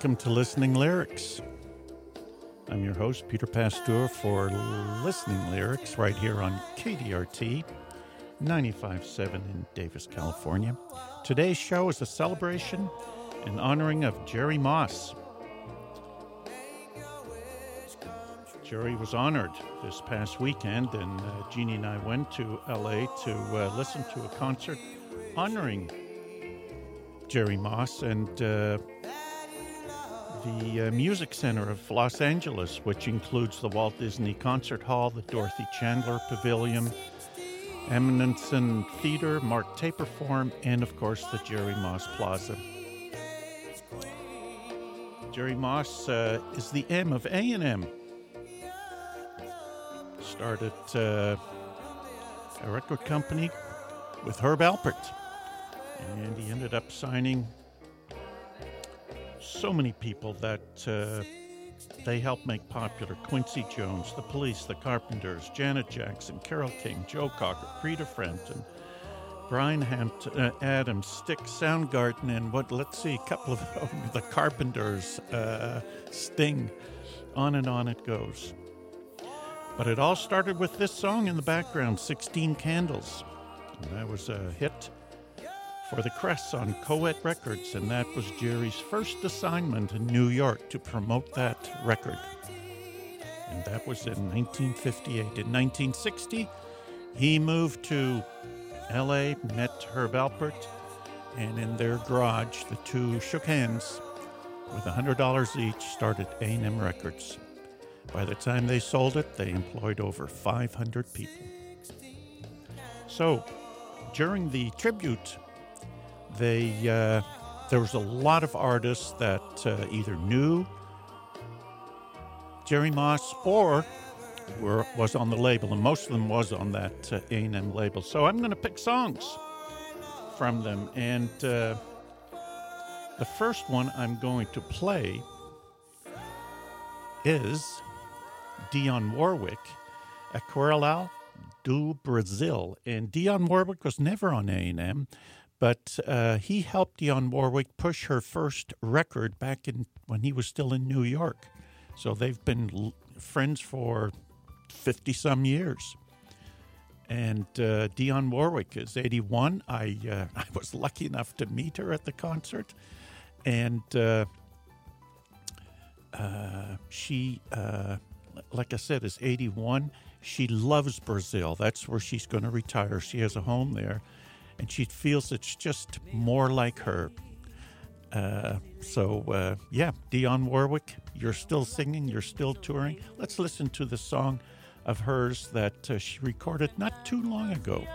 Welcome to Listening Lyrics. I'm your host, Peter Pasteur, for Listening Lyrics right here on KDRT 95.7 in Davis, California. Today's show is a celebration and honoring of Jerry Moss. Jerry was honored this past weekend, and uh, Jeannie and I went to LA to uh, listen to a concert honoring Jerry Moss and uh, the uh, Music Center of Los Angeles, which includes the Walt Disney Concert Hall, the Dorothy Chandler Pavilion, Ahmanson Theater, Mark Taper Forum, and of course the Jerry Moss Plaza. Jerry Moss uh, is the M of A&M. Started uh, a record company with Herb Alpert, and he ended up signing so many people that uh, they helped make popular Quincy Jones, The Police, The Carpenters, Janet Jackson, Carole King, Joe Cocker, Rita Frampton, Brian Hampton, uh, Adams, Styx, Soundgarden, and what, let's see, a couple of them, The Carpenters, uh, Sting. On and on it goes. But it all started with this song in the background, 16 Candles. And that was a hit for the Crests on Coed Records, and that was Jerry's first assignment in New York to promote that record. And that was in 1958. In 1960, he moved to LA, met Herb Alpert, and in their garage, the two shook hands with $100 each, started A&M Records. By the time they sold it, they employed over 500 people. So, during the tribute they uh, there was a lot of artists that uh, either knew Jerry Moss or were, was on the label, and most of them was on that uh, A&M label. So I'm going to pick songs from them, and uh, the first one I'm going to play is Dionne Warwick, at Aquarela do Brasil, and Dionne Warwick was never on A&M. But uh, he helped Dionne Warwick push her first record back in when he was still in New York. So they've been l- friends for 50 some years. And uh, Dionne Warwick is 81. I, uh, I was lucky enough to meet her at the concert. And uh, uh she, uh, like I said, is 81. She loves Brazil. That's where she's going to retire. She has a home there and she feels it's just more like her. Uh, so, uh, yeah, Dionne Warwick, you're still singing, you're still touring. Let's listen to the song of hers that uh, she recorded not too long ago.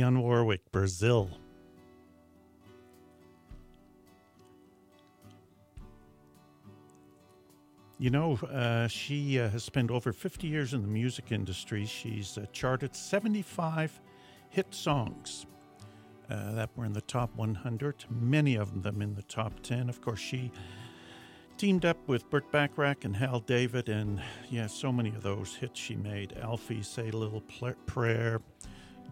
Dionne Warwick, Brazil. You know, uh, she uh, has spent over 50 years in the music industry. She's uh, charted 75 hit songs uh, that were in the top 100, many of them in the top 10. Of course, she teamed up with Burt Bacharach and Hal David, and yeah, so many of those hits she made. Alfie, Say a Little Prayer,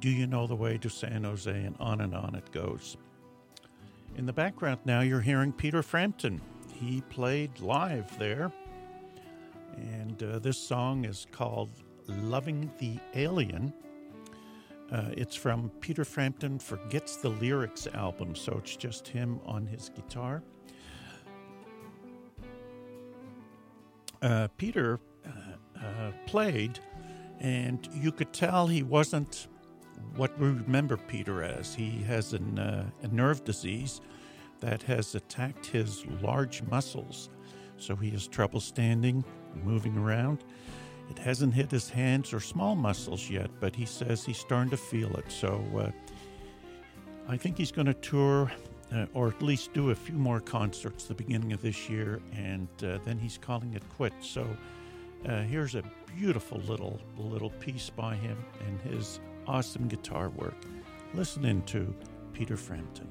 Do You Know the Way to San Jose, and on and on it goes. In the background now, you're hearing Peter Frampton. He played live there and uh, this song is called Loving the Alien. Uh, it's from Peter Frampton Forgets the Lyrics album, so it's just him on his guitar. Uh, Peter uh, uh, played, and you could tell he wasn't what we remember Peter as. He has an, uh, a nerve disease that has attacked his large muscles, so he has trouble standing, moving around. It hasn't hit his hands or small muscles yet, but he says he's starting to feel it. So uh, I think he's going to tour uh, or at least do a few more concerts the beginning of this year, and uh, then he's calling it quits. So uh, here's a beautiful little little piece by him and his awesome guitar work. Listening to Peter Frampton.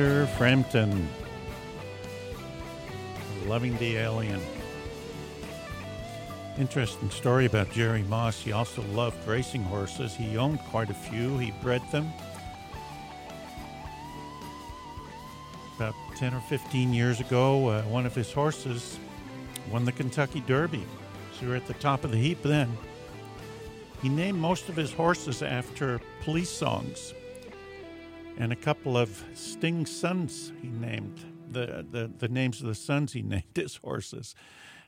Peter Frampton. Loving the Alien. Interesting story about Jerry Moss. He also loved racing horses. He owned quite a few. He bred them. About 10 or 15 years ago, uh, one of his horses won the Kentucky Derby. So you're at the top of the heap then. He named most of his horses after police songs and a couple of Sting sons he named. The, the, the names of the sons he named his horses.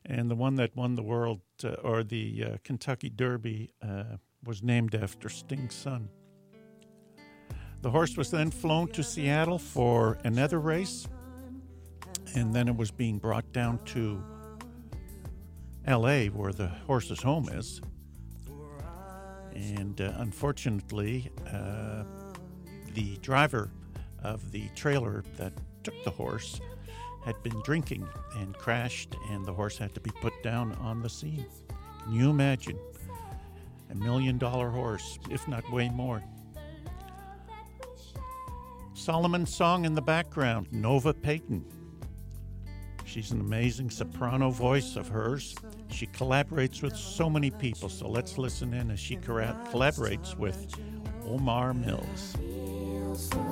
And the one that won the world uh, or the uh, Kentucky Derby uh, was named after Sting's son. The horse was then flown to Seattle for another race, and then it was being brought down to LA, where the horse's home is. And uh, unfortunately, uh, the driver of the trailer that took the horse had been drinking and crashed, and the horse had to be put down on the scene. Can you imagine? A million dollar horse, if not way more. Solomon's song in the background, Nova Payton. She's an amazing soprano voice of hers. She collaborates with so many people, so let's listen in as she collaborates with Omar Mills sun.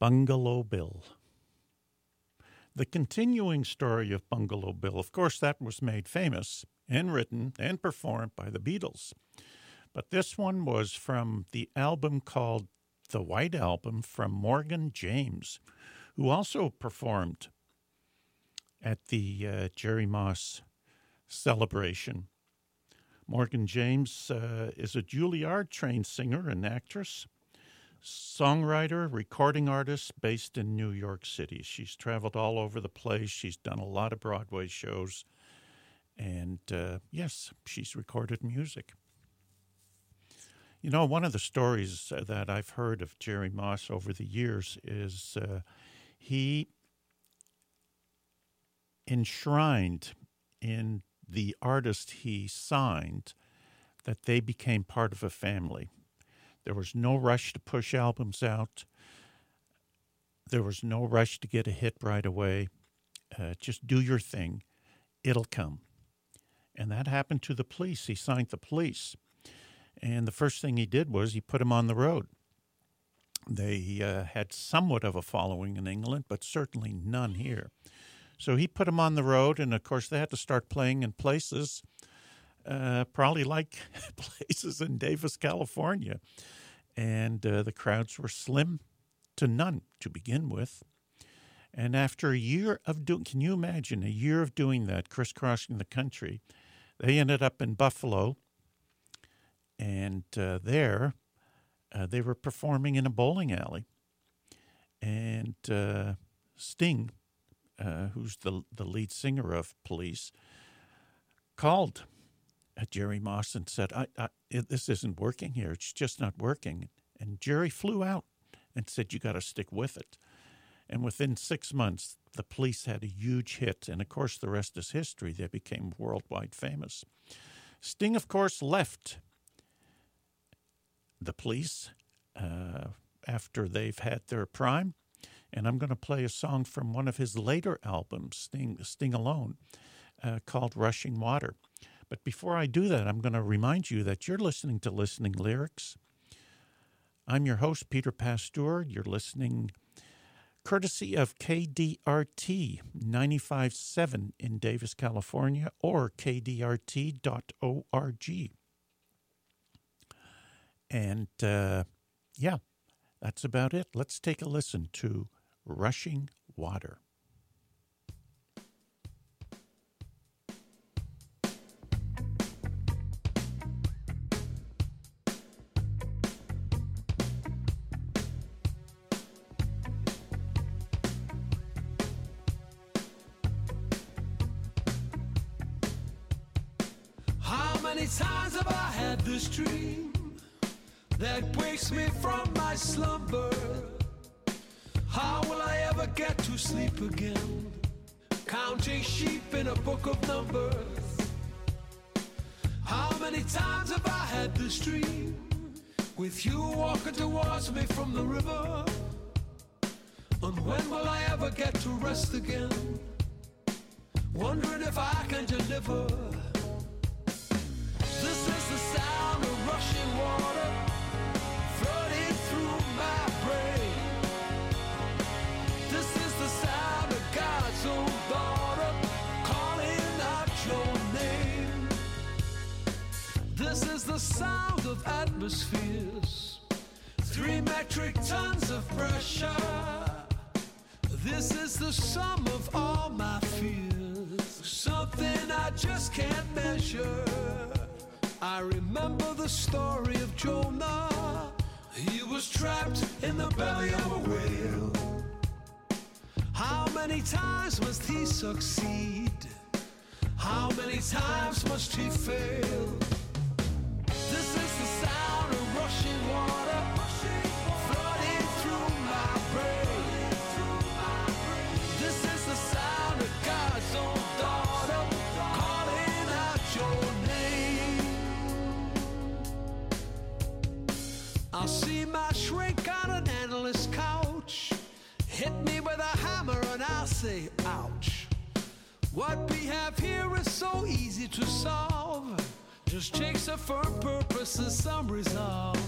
Bungalow Bill. The continuing story of Bungalow Bill, of course, that was made famous and written and performed by the Beatles. But this one was from the album called The White Album from Morgan James, who also performed at the uh, Jerry Moss celebration. Morgan James uh, is a Juilliard trained singer and actress songwriter, recording artist based in New York City. She's traveled all over the place. She's done a lot of Broadway shows. And uh, yes, she's recorded music. You know, one of the stories that I've heard of Jerry Moss over the years is uh, he enshrined in the artist he signed that they became part of a family. There was no rush to push albums out. There was no rush to get a hit right away. Uh, just do your thing, it'll come. And that happened to the police. He signed the police. And the first thing he did was he put them on the road. They uh, had somewhat of a following in England, but certainly none here. So he put them on the road, and of course, they had to start playing in places, uh, probably like places in Davis, California and uh, the crowds were slim to none to begin with. And after a year of doing, can you imagine a year of doing that, crisscrossing the country? They ended up in Buffalo, and uh, there uh, they were performing in a bowling alley. And uh, Sting, uh, who's the, the lead singer of Police, called Jerry Moss and said, I, I, This isn't working here. It's just not working. And Jerry flew out and said, You got to stick with it. And within six months, the police had a huge hit. And of course, the rest is history. They became worldwide famous. Sting, of course, left the police uh, after they've had their prime. And I'm going to play a song from one of his later albums, Sting, Sting Alone, uh, called Rushing Water. But before I do that, I'm going to remind you that you're listening to Listening Lyrics. I'm your host, Peter Pasteur. You're listening courtesy of KDRT 95.7 in Davis, California, or kdrt.org. And uh, yeah, that's about it. Let's take a listen to Rushing Water. This dream that wakes me from my slumber? How will I ever get to sleep again? Counting sheep in a book of numbers. How many times have I had this dream with you walking towards me from the river? And when will I ever get to rest again? Wondering if I can deliver. Just can't measure. I remember the story of Jonah. He was trapped in the belly of a whale. How many times must he succeed? How many times must he fail? What we have here is so easy to solve. Just takes a firm purpose and some resolve.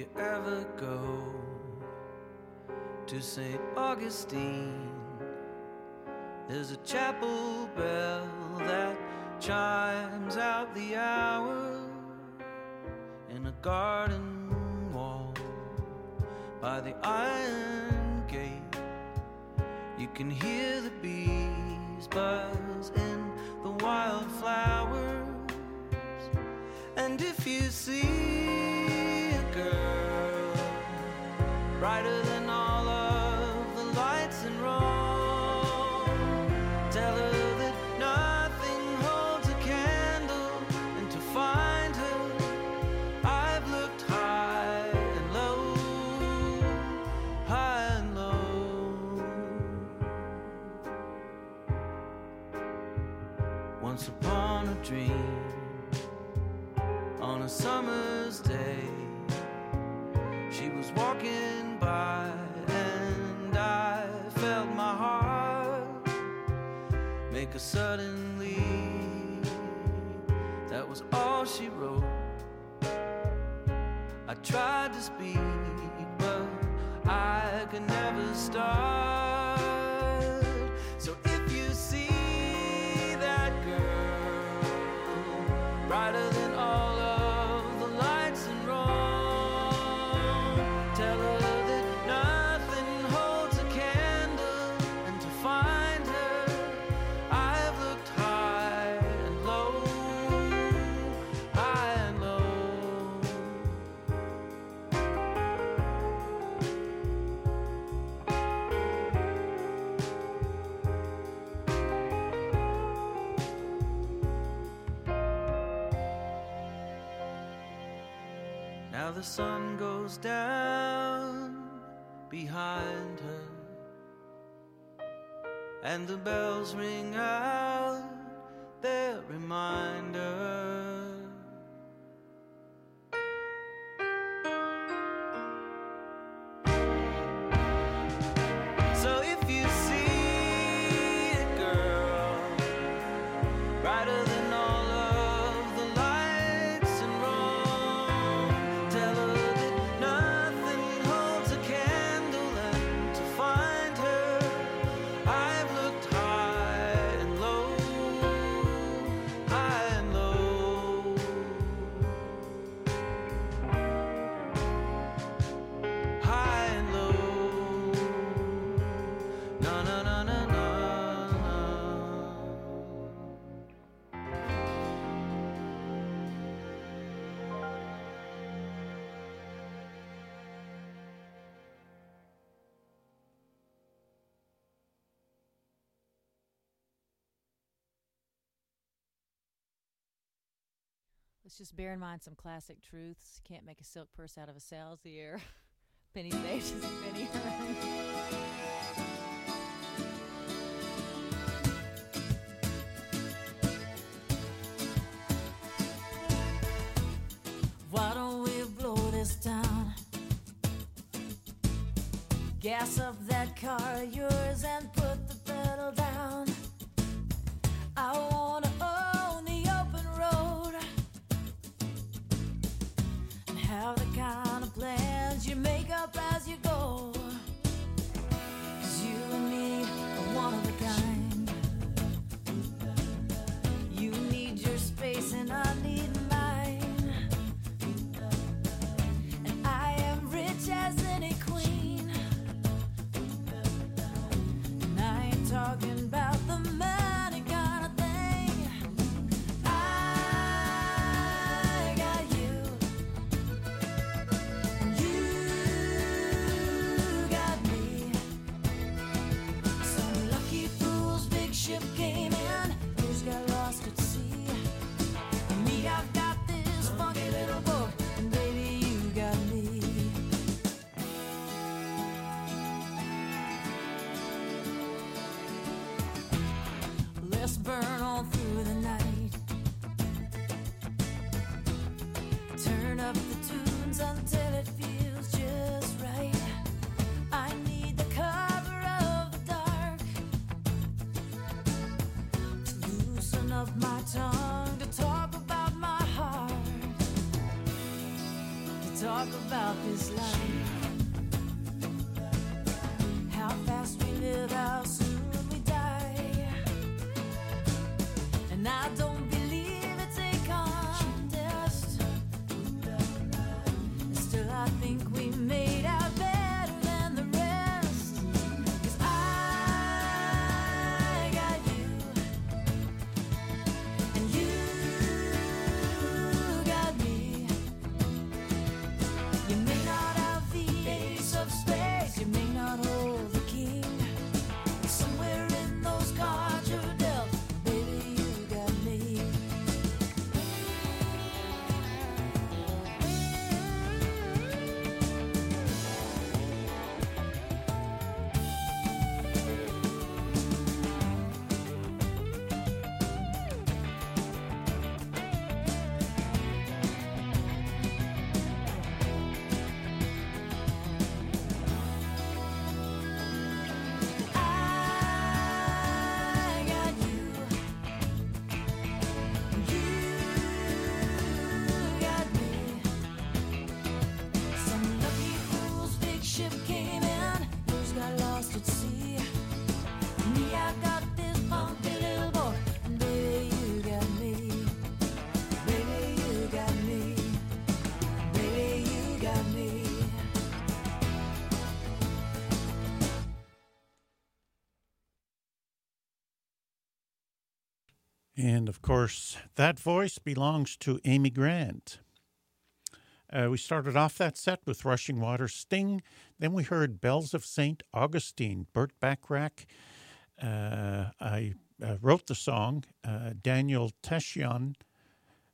You ever go to St. Augustine, There's a chapel bell that chimes out the hour in a garden wall by the iron gate. You can hear the bees buzz in the wildflowers. And if you see brighter than all of the lights in Rome, tell her that nothing holds a candle. And to find her, I've looked high and low, high and low. Once upon a dream, on a summer's day, she was walking by, and I felt my heart make a sudden leap. That was all she wrote. I tried to speak, but I could never start. Sun goes down behind her, and the bells ring out their reminder. Let's just bear in mind some classic truths. You Can't make a silk purse out of a sow's ear. Penny saved is a penny earned. Why don't we blow this down? Gas up that car of yours and put the pedal down. Burn on through the night. Turn up the tunes until it feels just right. I need the cover of the dark to loosen up my tongue to talk about my heart, to talk about this life. And of course, that voice belongs to Amy Grant. Uh, we started off that set with Rushing Water Sting. Then we heard Bells of St. Augustine, Burt Bacharach. Uh, I uh, wrote the song. Uh, Daniel Tashian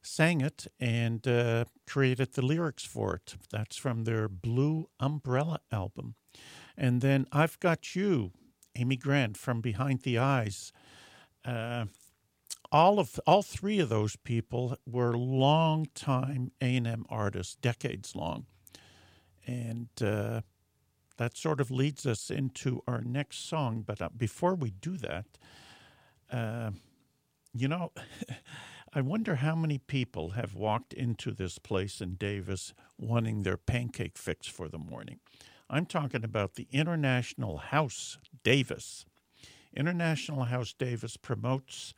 sang it and uh, created the lyrics for it. That's from their Blue Umbrella album. And then I've Got You, Amy Grant from Behind the Eyes. All of all three of those people were long time A&M artists, decades long, and uh, that sort of leads us into our next song. But uh, before we do that, uh, you know, I wonder how many people have walked into this place in Davis wanting their pancake fix for the morning. I'm talking about the International House Davis. International House Davis promotes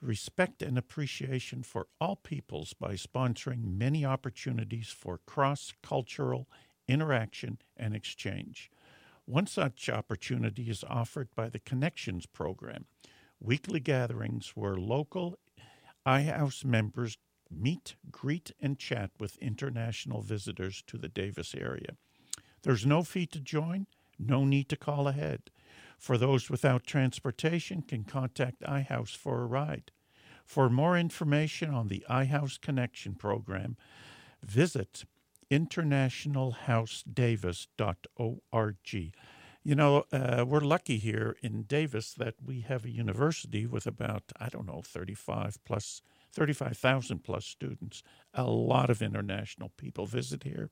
respect and appreciation for all peoples by sponsoring many opportunities for cross cultural interaction and exchange. One such opportunity is offered by the Connections Program, weekly gatherings where local iHouse members meet, greet, and chat with international visitors to the Davis area. There's no fee to join, no need to call ahead. For those without transportation, can contact iHouse for a ride. For more information on the iHouse Connection program, visit internationalhousedavis.org. You know, uh, we're lucky here in Davis that we have a university with about, I don't know, 35 plus, 35,000 plus students. A lot of international people visit here.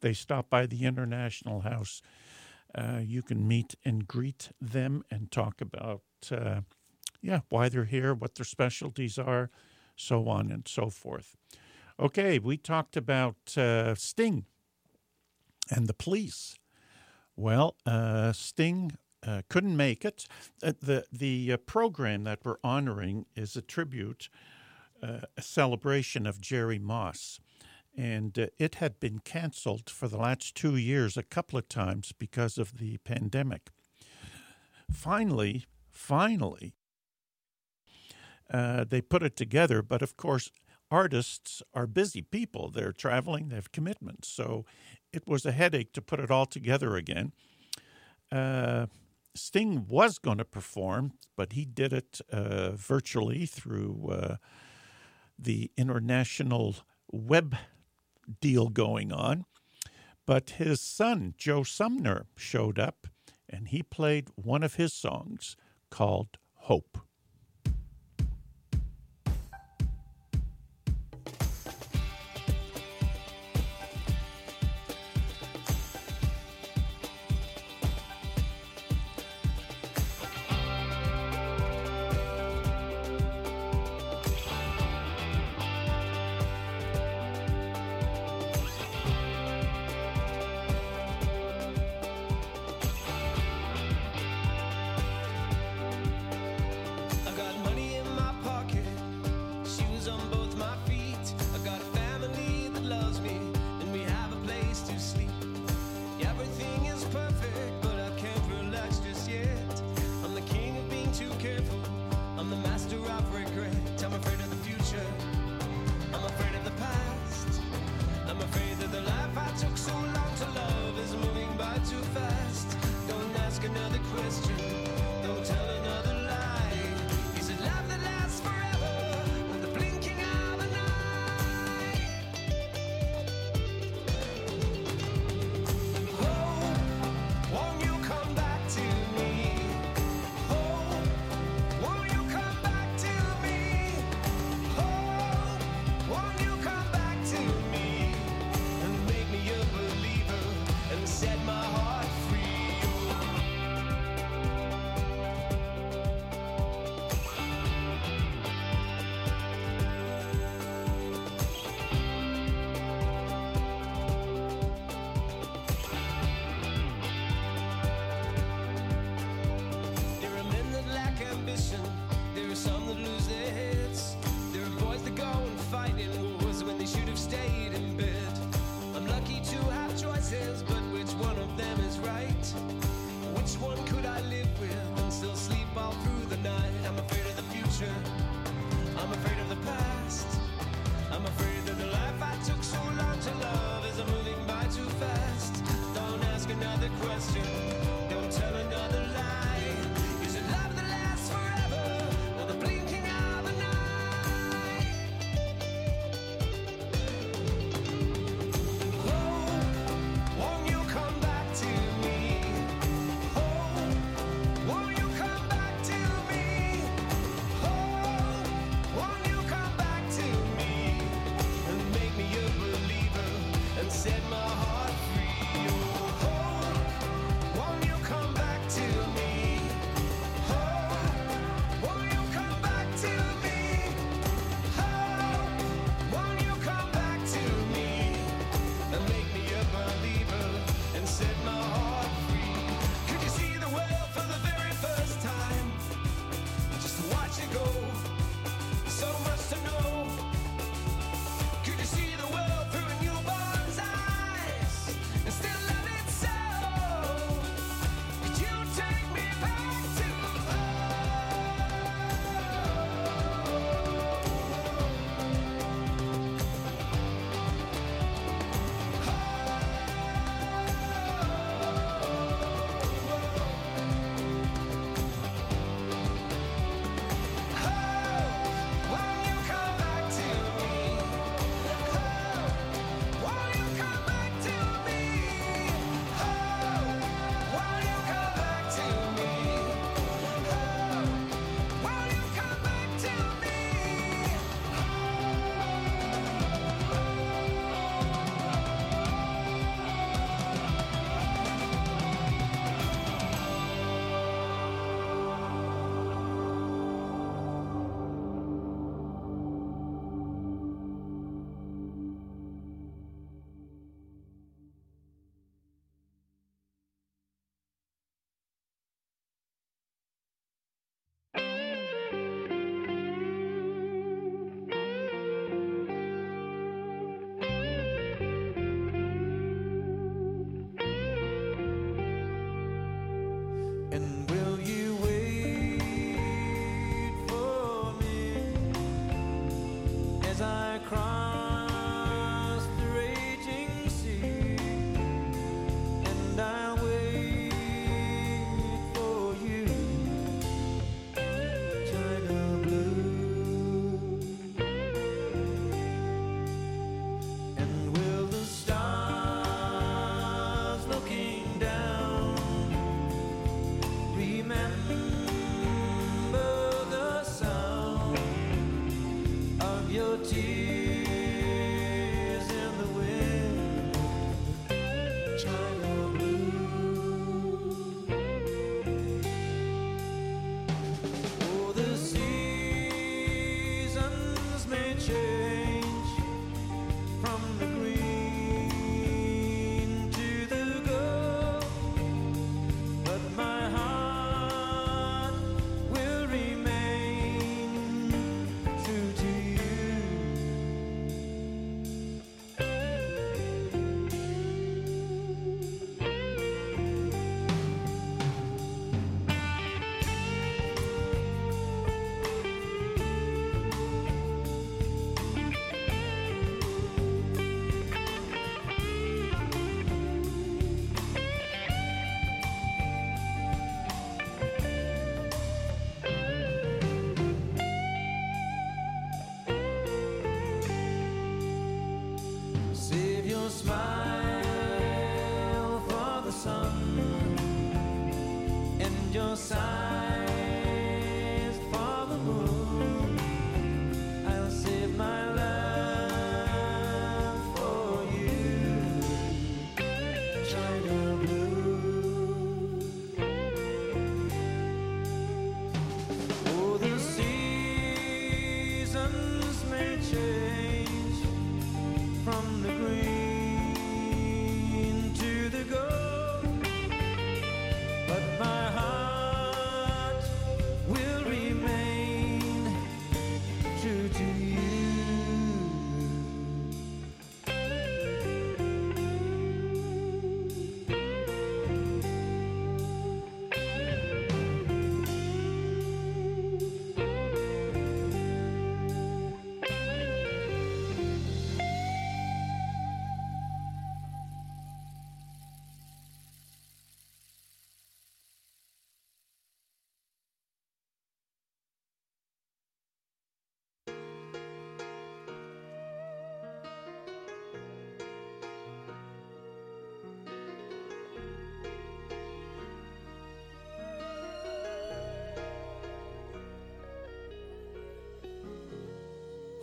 They stop by the International House. Uh, you can meet and greet them and talk about, uh, yeah, why they're here, what their specialties are, so on and so forth. Okay, we talked about uh, Sting and the police. Well, uh, Sting uh, couldn't make it. The the program that we're honoring is a tribute, a celebration of Jerry Moss. And uh, it had been canceled for the last two years a couple of times because of the pandemic. Finally, finally, uh, they put it together. But of course, artists are busy people. They're traveling, they have commitments. So it was a headache to put it all together again. Uh, Sting was going to perform, but he did it uh, virtually through uh, the international web deal going on. But his son, Joe Sumner, showed up and he played one of his songs called Hope.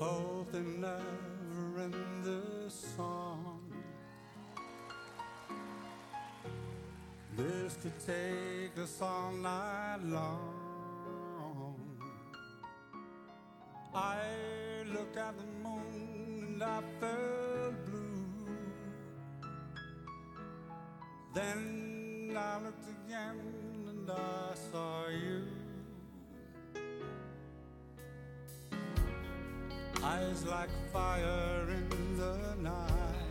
Oh, the never end the song. This could take us all night long. I look at the moon and I like fire in the night.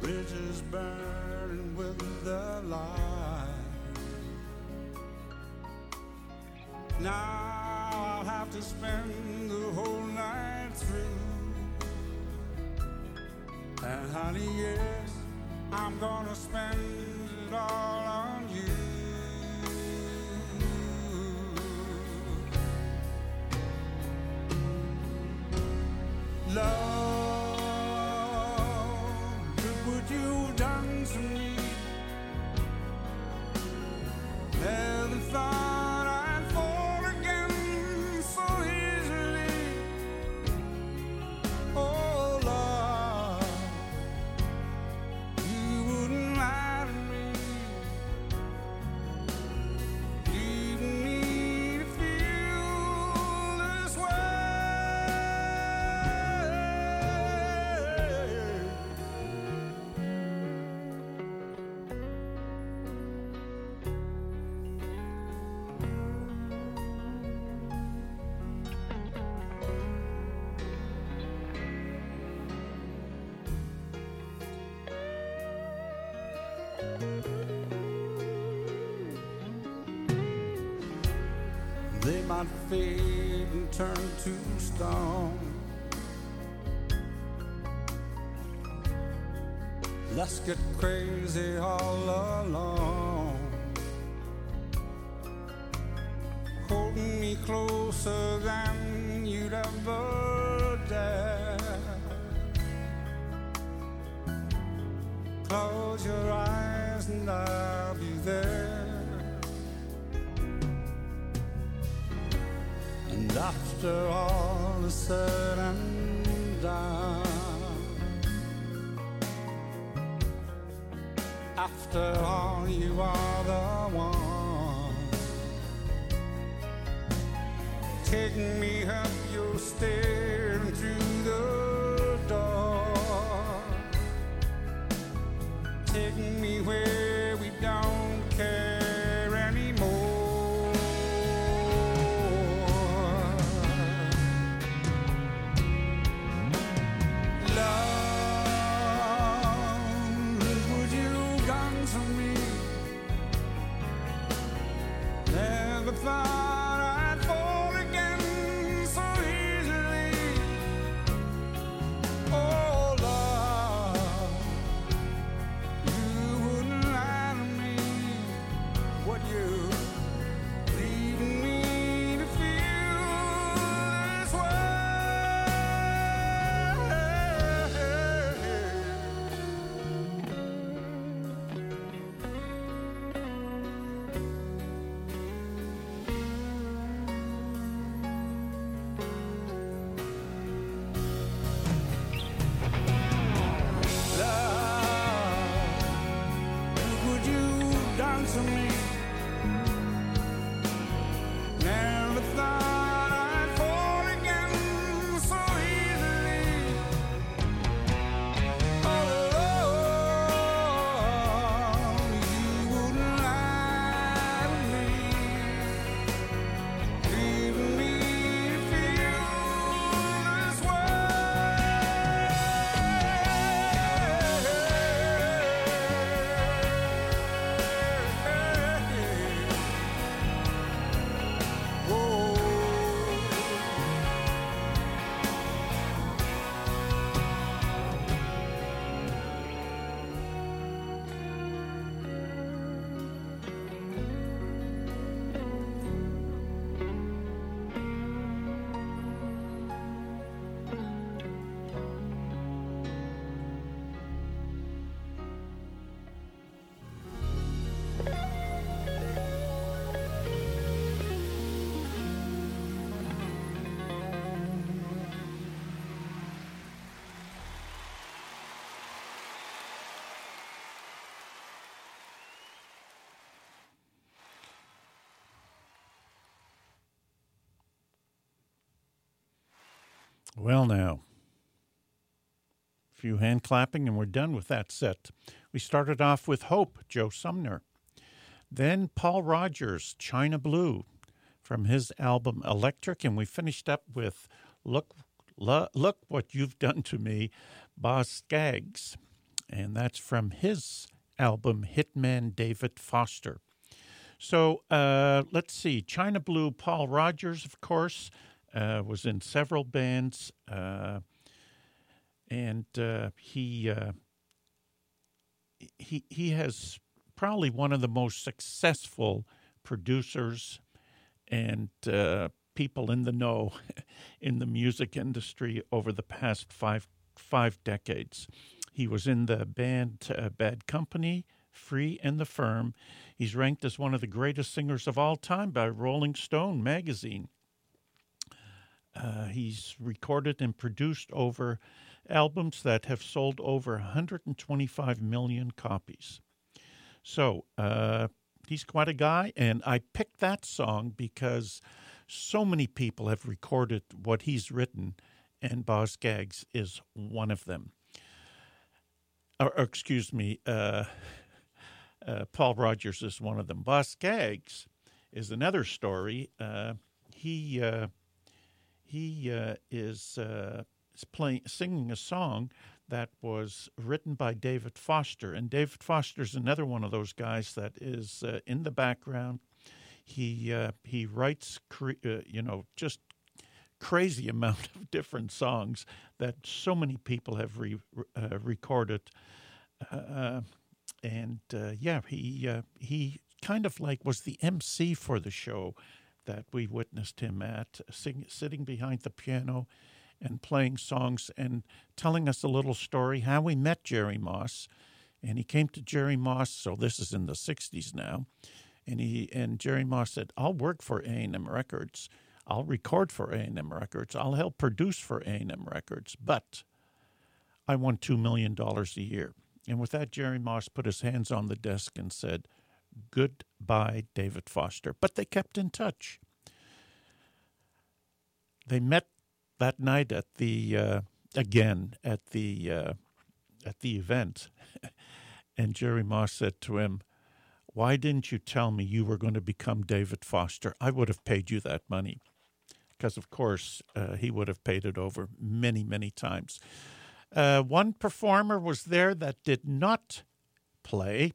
Bridges burn with the light. Now I'll have to spend the whole night through. And honey, yes, I'm gonna spend it all They might fade and turn to stone. Let's get crazy all alone. Holding me closer than you'd ever dare. Close your eyes and I'll be there. And after all is said and done, after all, you are the one. Taking me up your stairs through the door, taking me where Well, now, a few hand clapping, and we're done with that set. We started off with Hope, Joe Sumner. Then Paul Rodgers, China Blue, from his album Electric, and we finished up with Look, Lo- Look What You've Done to Me, Boz Scaggs, and that's from his album Hitman David Foster. So uh, let's see. China Blue, Paul Rodgers, of course, uh, was in several bands, uh, and uh, he uh, he he has probably one of the most successful producers and uh, people in the know in the music industry over the past five five decades. He was in the band Bad Company, Free and the Firm. He's ranked as one of the greatest singers of all time by Rolling Stone magazine. Uh, he's recorded and produced over albums that have sold over 125 million copies. So uh, he's quite a guy, and I picked that song because so many people have recorded what he's written, and Boz Scaggs is one of them. Or, or excuse me, uh, uh, Paul Rodgers is one of them. Boz Scaggs is another story. Uh, he uh, he uh, is uh, playing singing a song that was written by David Foster, and David Foster is another one of those guys that is uh, in the background. He uh, he writes, cre- uh, you know, just crazy amount of different songs that so many people have re- uh, recorded. Uh, and yeah, he he kind of like was the MC for the show that we witnessed him at, sing, sitting behind the piano and playing songs and telling us a little story how we met Jerry Moss. And he came to Jerry Moss, so this is in the '60s now, and he and Jerry Moss said, "I'll work for A&M Records. I'll record for A&M Records. I'll help produce for A&M Records, but I want $2 million a year. And with that, Jerry Moss put his hands on the desk and said, Goodbye, David Foster. But they kept in touch. They met that night at the, uh, again, at the, uh, at the event. and Jerry Moss said to him, Why didn't you tell me you were going to become David Foster? I would have paid you that money. Because, of course, uh, he would have paid it over many, many times. Uh, one performer was there that did not play,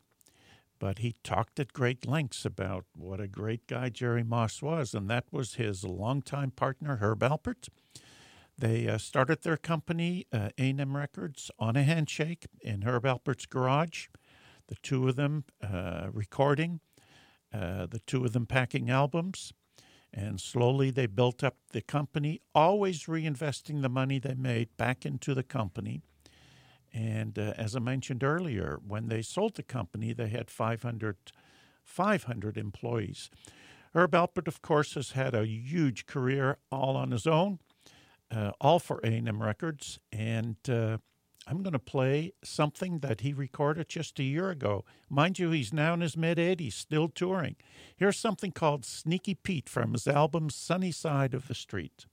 but he talked at great lengths about what a great guy Jerry Moss was, and that was his longtime partner, Herb Alpert. They uh, started their company, uh, A&M Records, on a handshake in Herb Alpert's garage. The two of them uh, recording, uh, the two of them packing albums, and slowly they built up the company, always reinvesting the money they made back into the company. And uh, as I mentioned earlier, when they sold the company, they had 500, 500 employees. Herb Alpert, of course, has had a huge career all on his own, uh, all for A&M Records. And uh, I'm going to play something that he recorded just a year ago. Mind you, he's now in his mid 80s, still touring. Here's something called Sneaky Pete from his album Sunny Side of the Street.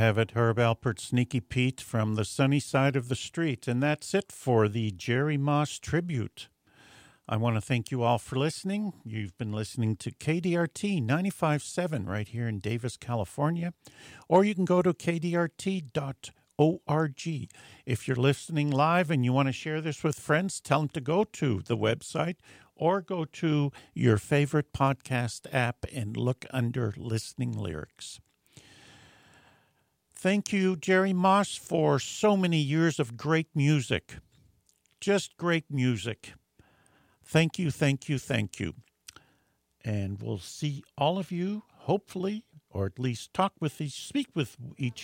Have it, Herb Alpert, Sneaky Pete from the sunny side of the street. And that's it for the Jerry Moss tribute. I want to thank you all for listening. You've been listening to KDRT 95.7 right here in Davis, California. Or you can go to kdrt.org. If you're listening live and you want to share this with friends, tell them to go to the website or go to your favorite podcast app and look under listening lyrics. Thank you, Jerry Moss, for so many years of great music. Just great music. Thank you, thank you, thank you. And we'll see all of you, hopefully, or at least talk with each, speak with each